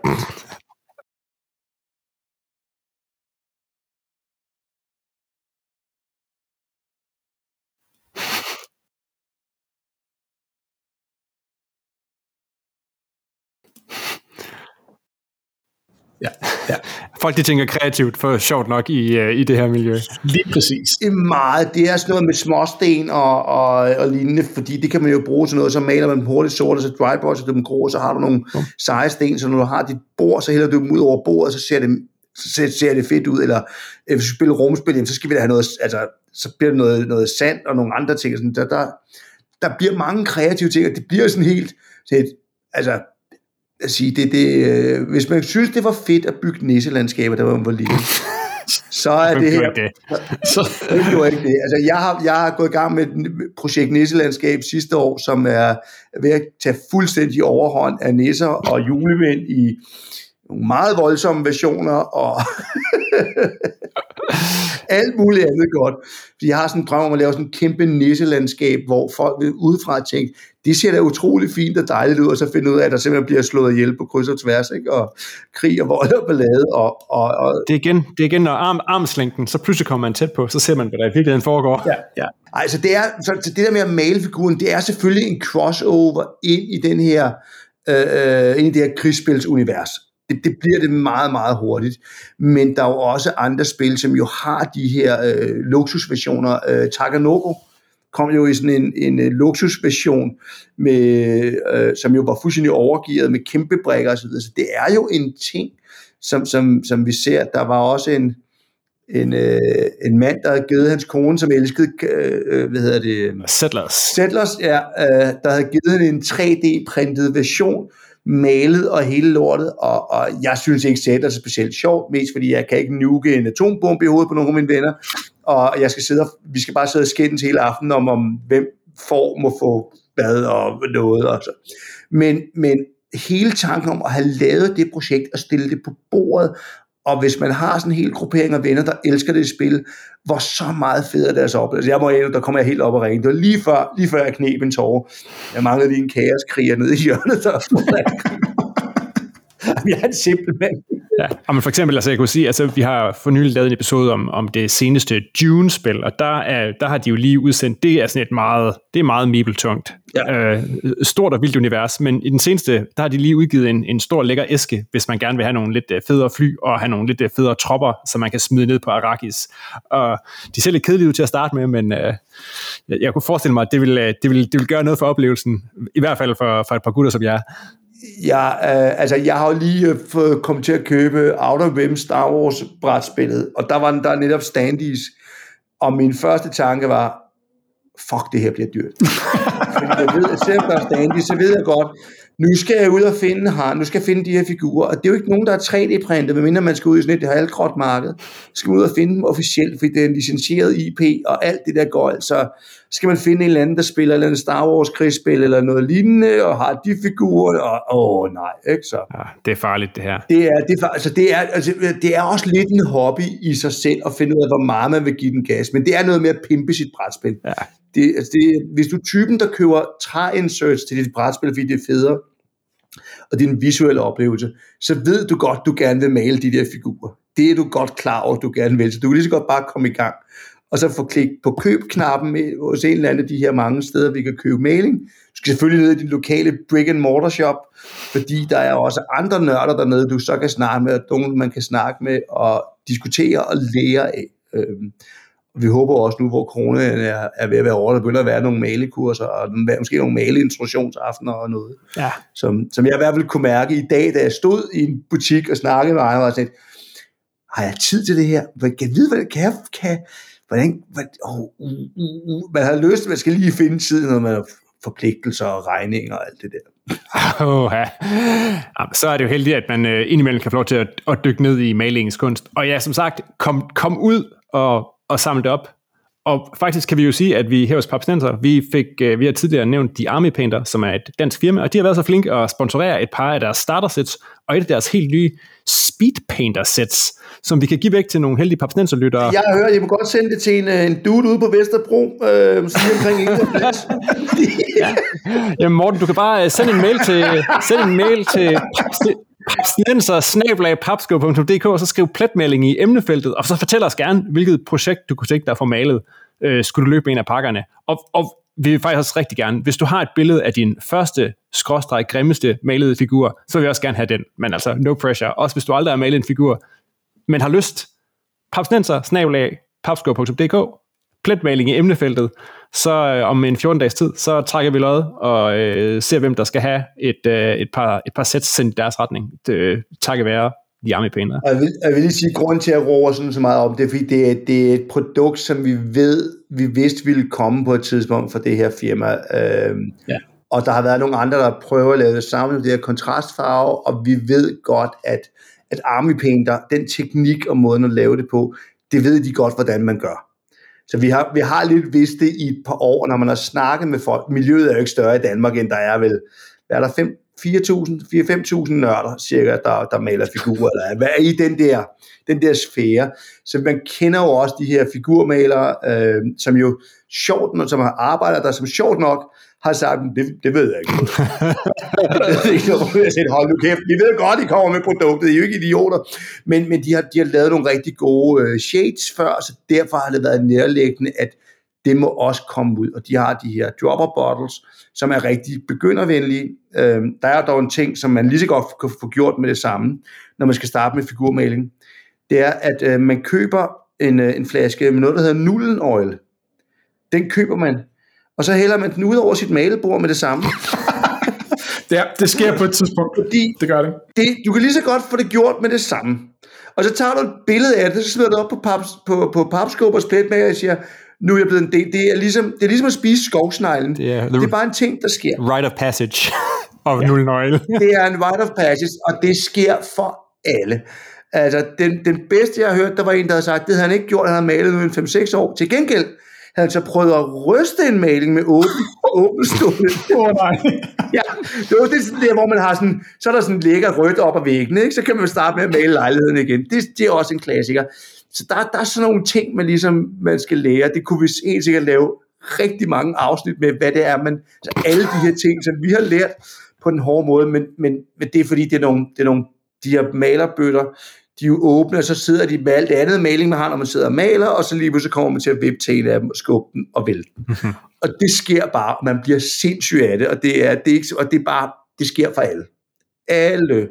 Ja, ja. Folk de tænker kreativt for sjovt nok i, uh, i det her miljø. Lige præcis. Det er meget. Det er sådan noget med småsten og, og, og lignende, fordi det kan man jo bruge til noget, så maler man dem hurtigt sort, og så dryboards dem grå, og så har du nogle seje sten, så når du har dit bord, så hælder du dem ud over bordet, så ser det, så ser, ser det fedt ud, eller øh, hvis du spiller rumspil, så skal vi da have noget, altså, så bliver det noget, noget sand og nogle andre ting. Sådan, der, der, der bliver mange kreative ting, og det bliver sådan helt, helt altså, at sige, det, det, øh, hvis man synes, det var fedt at bygge nisselandskaber, der var var lille, *laughs* så er det her... Det. *laughs* Så gjorde ikke det. Altså, jeg har, jeg har gået i gang med et projekt Nisselandskab sidste år, som er ved at tage fuldstændig overhånd af nisser og julemænd i meget voldsomme versioner, og *laughs* alt muligt andet godt. Fordi jeg har sådan en drøm om at lave sådan en kæmpe nisselandskab, hvor folk vil udefra tænke, det ser da utrolig fint og dejligt ud, og så finde ud af, at der simpelthen bliver slået ihjel på kryds og tværs, ikke? og krig og vold og ballade. Og, og, og Det er igen, det er igen når arm, armslængden, så pludselig kommer man tæt på, så ser man, hvad der i virkeligheden foregår. Ja, ja. Altså det, er, så, så det der med at male figuren, det er selvfølgelig en crossover ind i den her, øh, ind i det her krigsspilsunivers. Det, det bliver det meget, meget hurtigt. Men der er jo også andre spil, som jo har de her øh, luksusversioner. Øh, Taganoko kom jo i sådan en, en øh, luksusversion, med, øh, som jo var fuldstændig overgivet med kæmpe brækker osv. Så det er jo en ting, som, som, som vi ser. Der var også en, en, øh, en mand, der havde givet hans kone, som elskede, øh, hvad hedder det? Settlers. Settlers, ja, øh, der havde givet hende en 3D-printet version, malet og hele lortet, og, og jeg synes ikke, Settlers er specielt sjovt, mest fordi jeg kan ikke nuke en atombombe i hovedet på nogle af mine venner, og jeg skal sidde, vi skal bare sidde og skændes hele aftenen om, om hvem får må få bad og noget. Og så. Men, men hele tanken om at have lavet det projekt og stille det på bordet, og hvis man har sådan en hel gruppering af venner, der elsker det spil, hvor så meget fedt er deres oplevelse. Jeg må ind, der kommer jeg helt op og ringe. Det var lige før, lige før jeg knep en tårer. Jeg manglede lige en kaoskriger nede i hjørnet, der *laughs* jeg er en simpel mand. Ja, men for eksempel, altså jeg kunne sige, altså vi har for nylig lavet en episode om, om det seneste Dune-spil, og der, er, der har de jo lige udsendt, det er sådan et meget, det er meget mebeltungt. Ja. Øh, stort og vildt univers, men i den seneste, der har de lige udgivet en, en stor lækker æske, hvis man gerne vil have nogle lidt øh, federe fly, og have nogle lidt øh, federe tropper, som man kan smide ned på Arrakis. Og de ser lidt kedelige ud til at starte med, men øh, jeg, jeg kunne forestille mig, at det vil, det, vil, det vil gøre noget for oplevelsen, i hvert fald for, for et par gutter som jer. Ja, øh, altså jeg har jo lige øh, fået kommet til at købe Outer Rim Star Wars brætspillet, og der var der netop standees, og min første tanke var, fuck, det her bliver dyrt. *laughs* Fordi jeg ved, at selvom der er standees, så ved jeg godt, nu skal jeg ud og finde her, nu skal jeg finde de her figurer, og det er jo ikke nogen, der er 3D-printet, medmindre man skal ud i sådan et halvgråt marked, skal ud og finde dem officielt, fordi det er en licenseret IP, og alt det der går, altså skal man finde en eller anden, der spiller eller en Star Wars krigsspil eller noget lignende, og har de figurer, og åh nej, ikke så. Ja, det er farligt det her. Det er, det er, altså, det, er, altså, det er også lidt en hobby i sig selv, at finde ud af, hvor meget man vil give den gas, men det er noget med at pimpe sit brætspil. Ja. Det, altså det, hvis du er typen, der køber træinserts til dit brætspil, fordi det er federe, og din visuelle oplevelse, så ved du godt, du gerne vil male de der figurer. Det er du godt klar over, du gerne vil. Så du kan lige så godt bare komme i gang. Og så få klik på køb-knappen hos en eller anden af de her mange steder, vi kan købe maling. Du skal selvfølgelig ned i din lokale brick and mortar shop, fordi der er også andre nørder dernede, du så kan snakke med, og nogen man kan snakke med og diskutere og lære af. Øhm, vi håber også nu, hvor corona er, er ved at være over, der begynder at være nogle malekurser, og måske nogle maleinstruktionsaftener og noget. Ja. Som, som jeg i hvert fald kunne mærke i dag, da jeg stod i en butik og snakkede med andre, og sagde, har jeg tid til det her? Kan jeg vide, hvad kan jeg, kan, hvordan, hvad, oh, uh, uh, uh, man har lyst, man skal lige finde tiden, når man har forpligtelser og regninger og alt det der. Oh, ja. Så er det jo heldigt, at man uh, indimellem kan få lov til at, at dykke ned i malingens kunst. Og ja, som sagt, kom, kom ud og og samle det op, Og faktisk kan vi jo sige, at vi her hos Papsnenser, vi, fik, øh, vi har tidligere nævnt The Army Painter, som er et dansk firma, og de har været så flinke at sponsorere et par af deres starter sets, og et af deres helt nye Speed Painter sets, som vi kan give væk til nogle heldige Papsnenser-lyttere. Jeg at I må godt sende det til en, øh, en dude ude på Vesterbro, øh, som omkring Ingerplads. *laughs* Jamen Morten, du kan bare øh, sende en mail til, send en mail til papsnenser og så skriv pletmelding i emnefeltet, og så fortæl os gerne, hvilket projekt du kunne tænke dig at få malet, øh, skulle du løbe en af pakkerne. Og, og vi vil faktisk også rigtig gerne, hvis du har et billede af din første skråstreg grimmeste malede figur, så vil vi også gerne have den. Men altså, no pressure. Også hvis du aldrig har malet en figur, men har lyst, papsnenser, snabelag, papsko.dk, pletmaling i emnefeltet, så øh, om en 14 dages tid, så trækker vi lod og øh, ser, hvem der skal have et, øh, et, par, et par sæt sendt i deres retning. Det, takket være de pæne. Jeg vil, jeg vil lige sige, at grunden til at råbe sådan så meget om det, er, fordi det er, det er et produkt, som vi ved, vi vidste ville komme på et tidspunkt for det her firma. Øhm, ja. Og der har været nogle andre, der prøver at lave det samme, det her kontrastfarve, og vi ved godt, at, at Army Painter, den teknik og måden at lave det på, det ved de godt, hvordan man gør. Så vi har, vi har lidt vidst det i et par år, når man har snakket med folk. Miljøet er jo ikke større i Danmark, end der er vel, hvad er der, 5, 4.000-5.000 nørder cirka, der, der maler figurer, eller hvad er i den der, den der sfære. Så man kender jo også de her figurmalere, øh, som jo sjovt, som har arbejder der, som sjovt nok har sagt, det, det ved jeg ikke. *laughs* ikke noget. hold nu kæft, vi ved godt, I kommer med produktet, I er jo ikke idioter. Men, men de, har, de har lavet nogle rigtig gode øh, shades før, så derfor har det været nærliggende, at det må også komme ud. Og de har de her dropper bottles, som er rigtig begyndervenlige. Øh, der er dog en ting, som man lige så godt kan få gjort med det samme, når man skal starte med figurmaling. Det er, at øh, man køber en, øh, en flaske med noget, der hedder Nullen Oil. Den køber man, og så hælder man den ud over sit malebord med det samme. *laughs* ja, det sker på et tidspunkt. Fordi det gør det. det. Du kan lige så godt få det gjort med det samme. Og så tager du et billede af det, så smider du op på, paps, på, på papskåb og spletmager og siger, nu er jeg blevet en del. Det er ligesom, det er ligesom at spise skovsneglen. Det er, det er bare en ting, der sker. Rite of passage *laughs* of ja. nøgle. *laughs* det er en rite of passage, og det sker for alle. Altså, den, den bedste, jeg har hørt, der var en, der havde sagt, det havde han ikke gjort, han havde malet nu i 5-6 år. Til gengæld havde han så prøvet at ryste en maling med åben, *laughs* åben stående. oh, nej. ja, det var det der, hvor man har sådan, så er der sådan lækker rødt op ad væggen, ikke? så kan man starte med at male lejligheden igen. Det, det er også en klassiker. Så der, der er sådan nogle ting, man ligesom man skal lære. Det kunne vi helt sikkert lave rigtig mange afsnit med, hvad det er, men altså alle de her ting, som vi har lært på den hårde måde, men, men, men det er fordi, det er nogle, det er nogle de her malerbøtter, de er jo åbne, og så sidder de med alt det andet maling, man har, når man sidder og maler, og så lige pludselig kommer man til at vippe til en af dem og skubbe den og vælte den. Mm-hmm. *laughs* Og det sker bare, og man bliver sindssyg af det, og det er, det er ikke, og det er bare, det sker for alle. Alle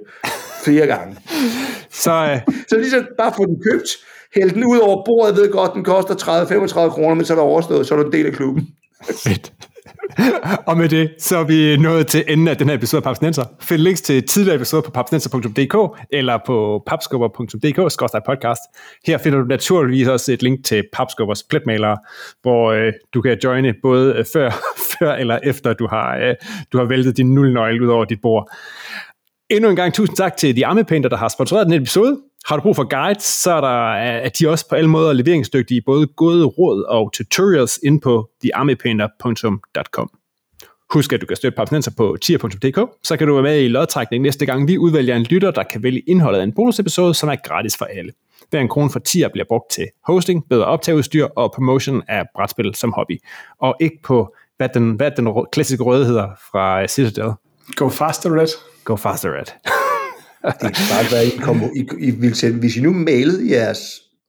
flere gange. *laughs* Så, øh... *laughs* så lige bare få den købt, hælde den ud over bordet, jeg ved godt, den koster 30-35 kroner, men så er der overstået, så er du en del af klubben. Fedt. *laughs* og med det, så er vi nået til enden af den her episode af Papsnenser. Find links til tidligere episoder på papsnenser.dk eller på papskubber.dk-podcast. Her finder du naturligvis også et link til Papskubbers pletmalere, hvor øh, du kan joine både øh, før, *laughs* før eller efter du har, øh, du har væltet din nullnøgle ud over dit bord. Endnu en gang tusind tak til de Armepainter, der har sponsoreret den episode. Har du brug for guides, så er der, er de også på alle måder leveringsdygtige, både gode råd og tutorials ind på thearmypainter.com. Husk, at du kan støtte Papsnenser på tier.dk, så kan du være med i lodtrækning næste gang, vi udvælger en lytter, der kan vælge indholdet af en bonusepisode, som er gratis for alle. Hver en krone for tier bliver brugt til hosting, bedre optageudstyr og promotion af brætspil som hobby. Og ikke på, hvad den, hvad den klassiske røde hedder fra Citadel. Go faster, Red. Go faster, Red. *laughs* det kan bare være, I, kom, I, I vil sende, hvis I nu mailede jeres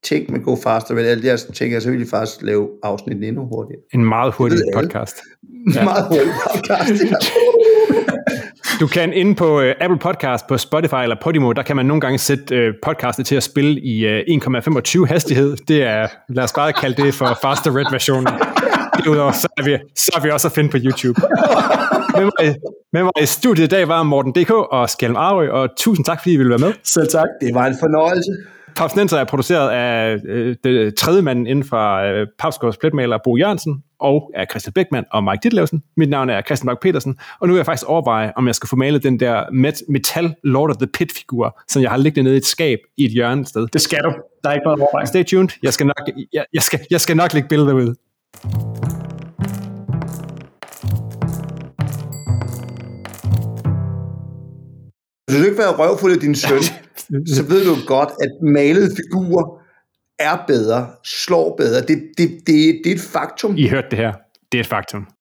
ting med Go Faster, med alle jeres ting, så vil I faktisk lave afsnit endnu hurtigere. En meget hurtig podcast. *laughs* Ja. meget hurtig podcast, ja. Du kan inde på uh, Apple Podcast, på Spotify eller Podimo, der kan man nogle gange sætte uh, podcastet til at spille i uh, 1,25 hastighed. Det er, lad os bare kalde det for Faster Red versionen. Derudover, så er, vi, så er vi også at finde på YouTube. *laughs* med, mig, med mig i studiet i dag var Morten DK og Skjalm Arø, og tusind tak, fordi I ville være med. Selv tak. Det var en fornøjelse. Papsnenser er produceret af øh, det tredje mand inden for øh, Papsgårds pletmaler Bo Jørgensen, og af Christian Beckmann og Mike Ditlevsen. Mit navn er Christian Bak petersen og nu vil jeg faktisk overveje, om jeg skal få malet den der met- metal Lord of the Pit-figur, som jeg har liggende nede i et skab i et hjørne sted. Det skal du. Der er ikke noget overvej. Stay tuned. Jeg skal nok, jeg, jeg skal, jeg skal nok lægge billeder ud. Hvis du ikke være røvfuld af din søn, så ved du godt, at malede figurer er bedre, slår bedre. Det, det, det, det er et faktum. I hørte det her. Det er et faktum.